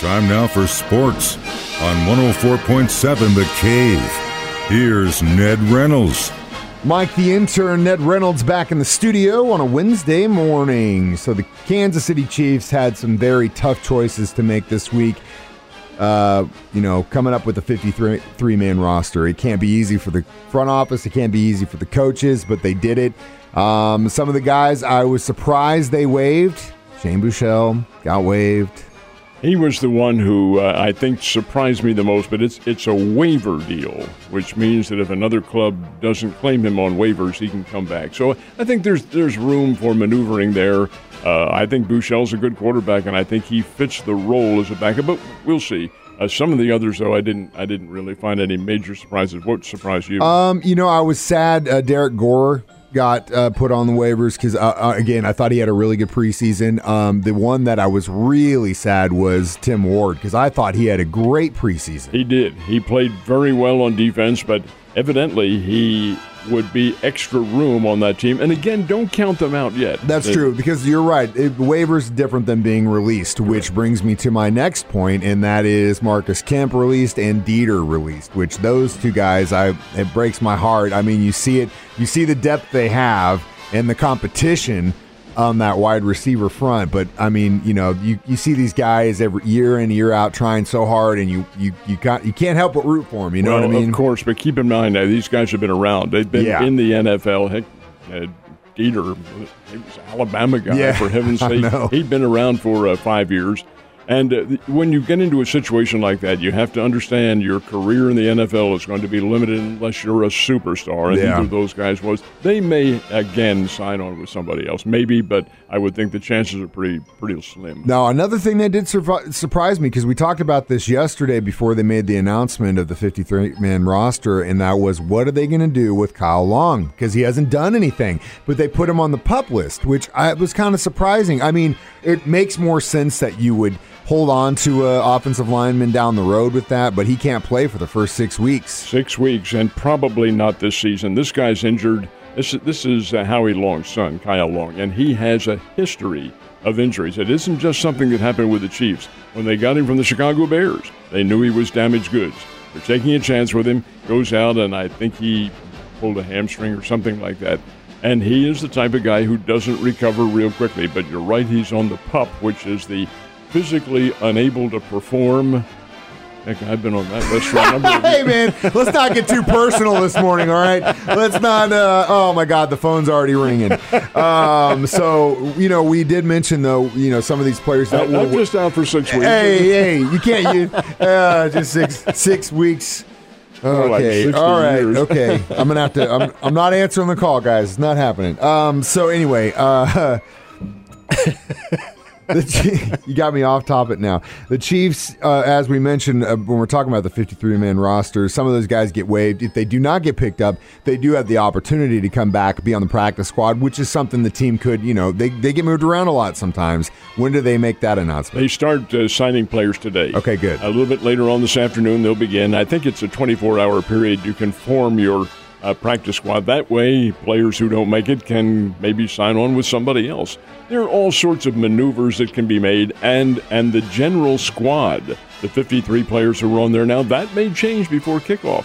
Time now for sports on 104.7 The Cave. Here's Ned Reynolds. Mike the intern, Ned Reynolds back in the studio on a Wednesday morning. So the Kansas City Chiefs had some very tough choices to make this week. Uh, you know, coming up with a 53 man roster. It can't be easy for the front office, it can't be easy for the coaches, but they did it. Um, some of the guys I was surprised they waived. Shane Buechele got waived. He was the one who uh, I think surprised me the most, but it's it's a waiver deal, which means that if another club doesn't claim him on waivers, he can come back. So I think there's there's room for maneuvering there. Uh, I think Buechele's a good quarterback, and I think he fits the role as a backup. But we'll see. Uh, some of the others, though, I didn't I didn't really find any major surprises. What surprised you? Um, you know, I was sad. Uh, Derrick Gore got uh, put on the waivers because uh, uh, again, I thought he had a really good preseason. Um, the one that I was really sad was Tim Ward because I thought he had a great preseason. He did. He played very well on defense, but evidently he would be extra room on that team. And again, don't count them out yet. That's They- true because you're right. It, waivers different than being released, which brings me to my next point, and that is Marcus Kemp released and Dieter released. Which those two guys, I it breaks my heart. I mean, you see it, you see the depth they have and the competition on that wide receiver front. But I mean, you know, you, you see these guys every year in year out trying so hard, and you you you got you can't help but root for them. You know well, what I mean? Of course, but keep in mind that these guys have been around. They've been Yeah. in the NFL. Heck, uh, Dieter, he was an Alabama guy Yeah, for heaven's sake. He'd been around for uh, five years. And uh, when you get into a situation like that, you have to understand your career in the NFL is going to be limited unless you're a superstar. And Yeah. neither of those guys was. They may again sign on with somebody else, maybe, but I would think the chances are pretty pretty slim. Now, another thing that did survi- surprise me because we talked about this yesterday before they made the announcement of the 53 man roster, and that was what are they going to do with Kyle Long because he hasn't done anything, but they put him on the pup list, which I, was kind of surprising. I mean, it makes more sense that you would hold on to a offensive lineman down the road with that, but he can't play for the first six weeks. Six weeks, and probably not this season. This guy's injured. This, this is uh, Howie Long's son, Kyle Long, and he has a history of injuries. It isn't just something that happened with the Chiefs. When they got him from the Chicago Bears, they knew he was damaged goods. They're taking a chance with him, goes out, and I think he pulled a hamstring or something like that. And he is the type of guy who doesn't recover real quickly. But you're right, he's on the pup, which is the physically unable to perform. Heck, I've been on that list for a number of hey man, let's not get too personal this morning, all right? Let's not. Uh, oh my God, the phone's already ringing. Um, so you know, we did mention though, you know, some of these players that I'm were. just out for six weeks. Hey, hey, you can't. You uh, just six six weeks. More like Okay, all right, years. okay. I'm gonna have to. I'm, I'm not answering the call, guys. It's not happening. Um. So anyway, uh, the Chi- you got me off topic now. The Chiefs, uh, as we mentioned uh, when we're talking about the 53 man roster, some of those guys get waived. If they do not get picked up, they do have the opportunity to come back, be on the practice squad, which is something the team could. You know, they they get moved around a lot sometimes. When do they make that announcement? They start uh, signing players today. Okay, good. A little bit later on this afternoon, they'll begin. I think it's a 24 hour period. You can form your uh, practice squad. That way, players who don't make it can maybe sign on with somebody else. There are all sorts of maneuvers that can be made, and and the general squad, the 53 players who are on there now, that may change before kickoff.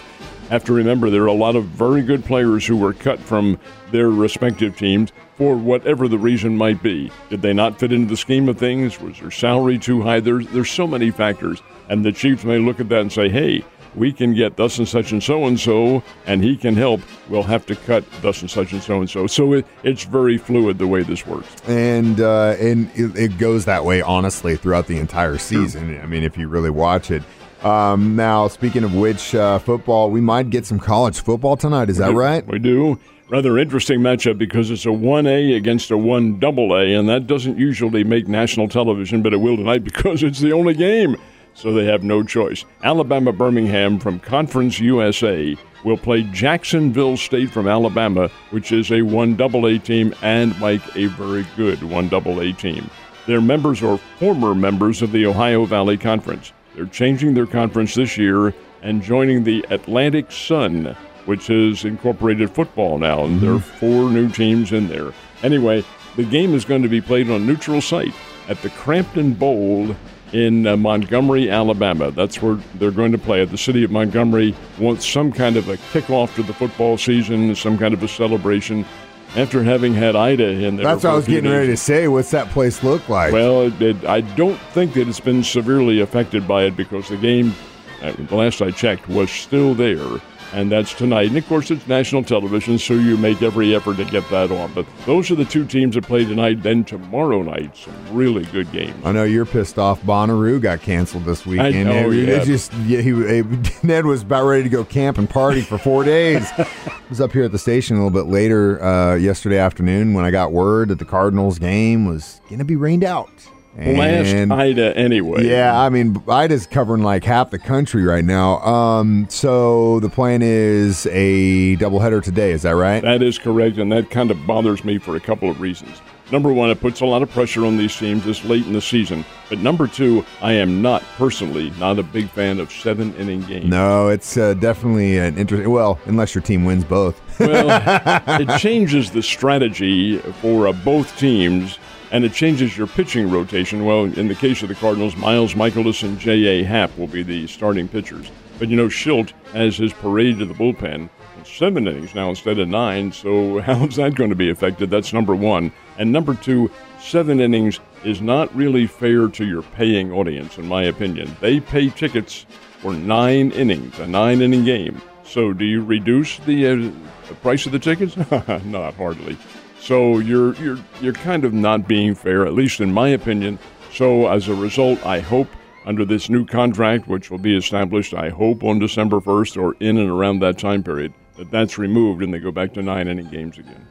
Have to remember there are a lot of very good players who were cut from their respective teams for whatever the reason might be. Did they not fit into the scheme of things? Was their salary too high? There's there's so many factors, and the Chiefs may look at that and say, "Hey, we can get thus and such and so and so, and he can help. We'll have to cut thus and such and so and so." So it, it's very fluid the way this works. and uh, and it, it goes that way honestly throughout the entire season. I mean, if you really watch it. Um, now, speaking of which, uh, football, we might get some college football tonight. Is that right? We do. Rather interesting matchup because it's a 1A against a 1AA, and that doesn't usually make national television, but it will tonight because it's the only game. So they have no choice. Alabama Birmingham from Conference USA will play Jacksonville State from Alabama, which is a 1AA team and, Mike, a very good 1AA team. Their members are former members of the Ohio Valley Conference. They're changing their conference this year and joining the Atlantic Sun, which has incorporated football now, and there are mm-hmm. four new teams in there. Anyway, the game is going to be played on neutral site at the Crampton Bowl in uh, Montgomery, Alabama. That's where they're going to play. The city of Montgomery wants some kind of a kickoff to the football season, some kind of a celebration. After having had Ida in there, That's what I was getting days. ready to say. What's that place look like? Well, it, it, I don't think that it's been severely affected by it because the game, uh, the last I checked, was still there. And that's tonight. And of course, it's national television, so you make every effort to get that on. But those are the two teams that play tonight. Then tomorrow night, some really good games. I know you're pissed off. Bonnaroo got canceled this weekend. know, It- it yeah. just yeah, he, Ned was about ready to go camp and party for four days. I was up here at the station a little bit later uh, yesterday afternoon when I got word that the Cardinals game was going to be rained out. Last And- Ida, anyway. Yeah, I mean, Ida's covering like half the country right now. Um, so the plan is a doubleheader today. Is that right? That is correct, and that kind of bothers me for a couple of reasons. Number one, it puts a lot of pressure on these teams this late in the season. But number two, I am not personally not a big fan of seven inning games. no, it's uh, definitely an interesting. Well, unless your team wins both. Well, it changes the strategy for uh, both teams, and it changes your pitching rotation. Well, in the case of the Cardinals, Miles Mikolas and J.A. Happ will be the starting pitchers. But you know, Shildt has his parade to the bullpen in seven innings now instead of nine, so how's that going to be affected? That's number one. And number two, seven innings is not really fair to your paying audience, in my opinion. They pay tickets for nine innings, a nine inning game. So, do you reduce the, uh, the price of the tickets? not hardly. So you're you're you're kind of not being fair, at least in my opinion. So as a result, I hope under this new contract, which will be established, I hope on December 1st or in and around that time period, that that's removed and they go back to nine inning games again.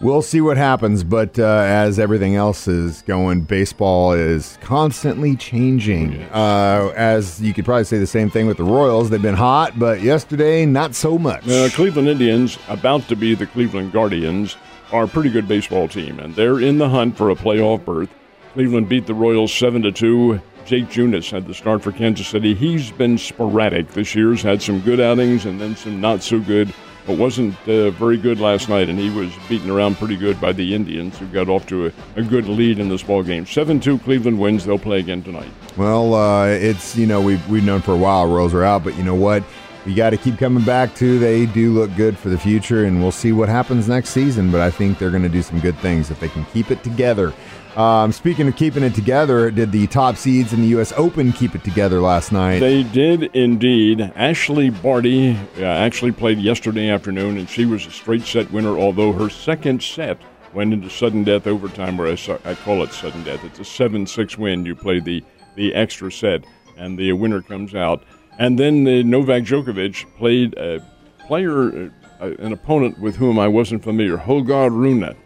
We'll see what happens, but uh, as everything else is going, baseball is constantly changing. Uh, as you could probably say the same thing with the Royals. They've been hot, but yesterday, not so much. Uh, Cleveland Indians, about to be the Cleveland Guardians, are a pretty good baseball team, and they're in the hunt for a playoff berth. Cleveland beat the Royals seven to two. Jake Junis had the start for Kansas City. He's been sporadic this year's had some good outings and then some not so good, but wasn't uh, very good last night. And he was beaten around pretty good by the Indians, who got off to a, a good lead in this ball game. Seven two Cleveland wins. They'll play again tonight. Well, uh, it's you know we've we've known for a while Royals are out, but you know what? We got to keep coming back to. They do look good for the future, and we'll see what happens next season. But I think they're going to do some good things if they can keep it together. Um, speaking of keeping it together, did the top seeds in the U.S. Open keep it together last night? They did indeed. Ashleigh Barty uh, actually played yesterday afternoon, and she was a straight set winner, although her second set went into sudden death overtime, or I, I call it sudden death. It's a 7 6 win. You play the, the extra set, and the winner comes out. And then uh, Novak Djokovic played a player, uh, an opponent with whom I wasn't familiar, Holger Rune.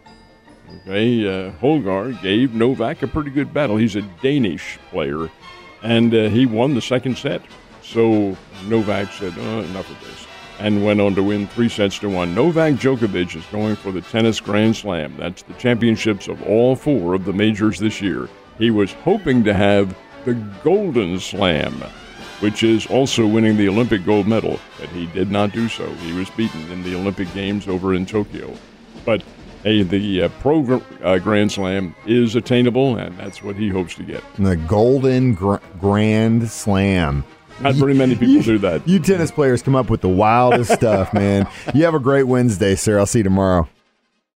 Okay, uh, Holger gave Novak a pretty good battle. He's a Danish player, and uh, he won the second set. So Novak said, oh, enough of this, and went on to win three sets to one. Novak Djokovic is going for the tennis Grand Slam. That's the championships of all four of the majors this year. He was hoping to have the Golden Slam, which is also winning the Olympic gold medal, but he did not do so. He was beaten in the Olympic Games over in Tokyo. But hey, the uh, Pro Gr- uh, Grand Slam is attainable, and that's what he hopes to get. the Golden Gr- Grand Slam. Not very many people do that. You tennis players come up with the wildest stuff, man. You have a great Wednesday, sir. I'll see you tomorrow.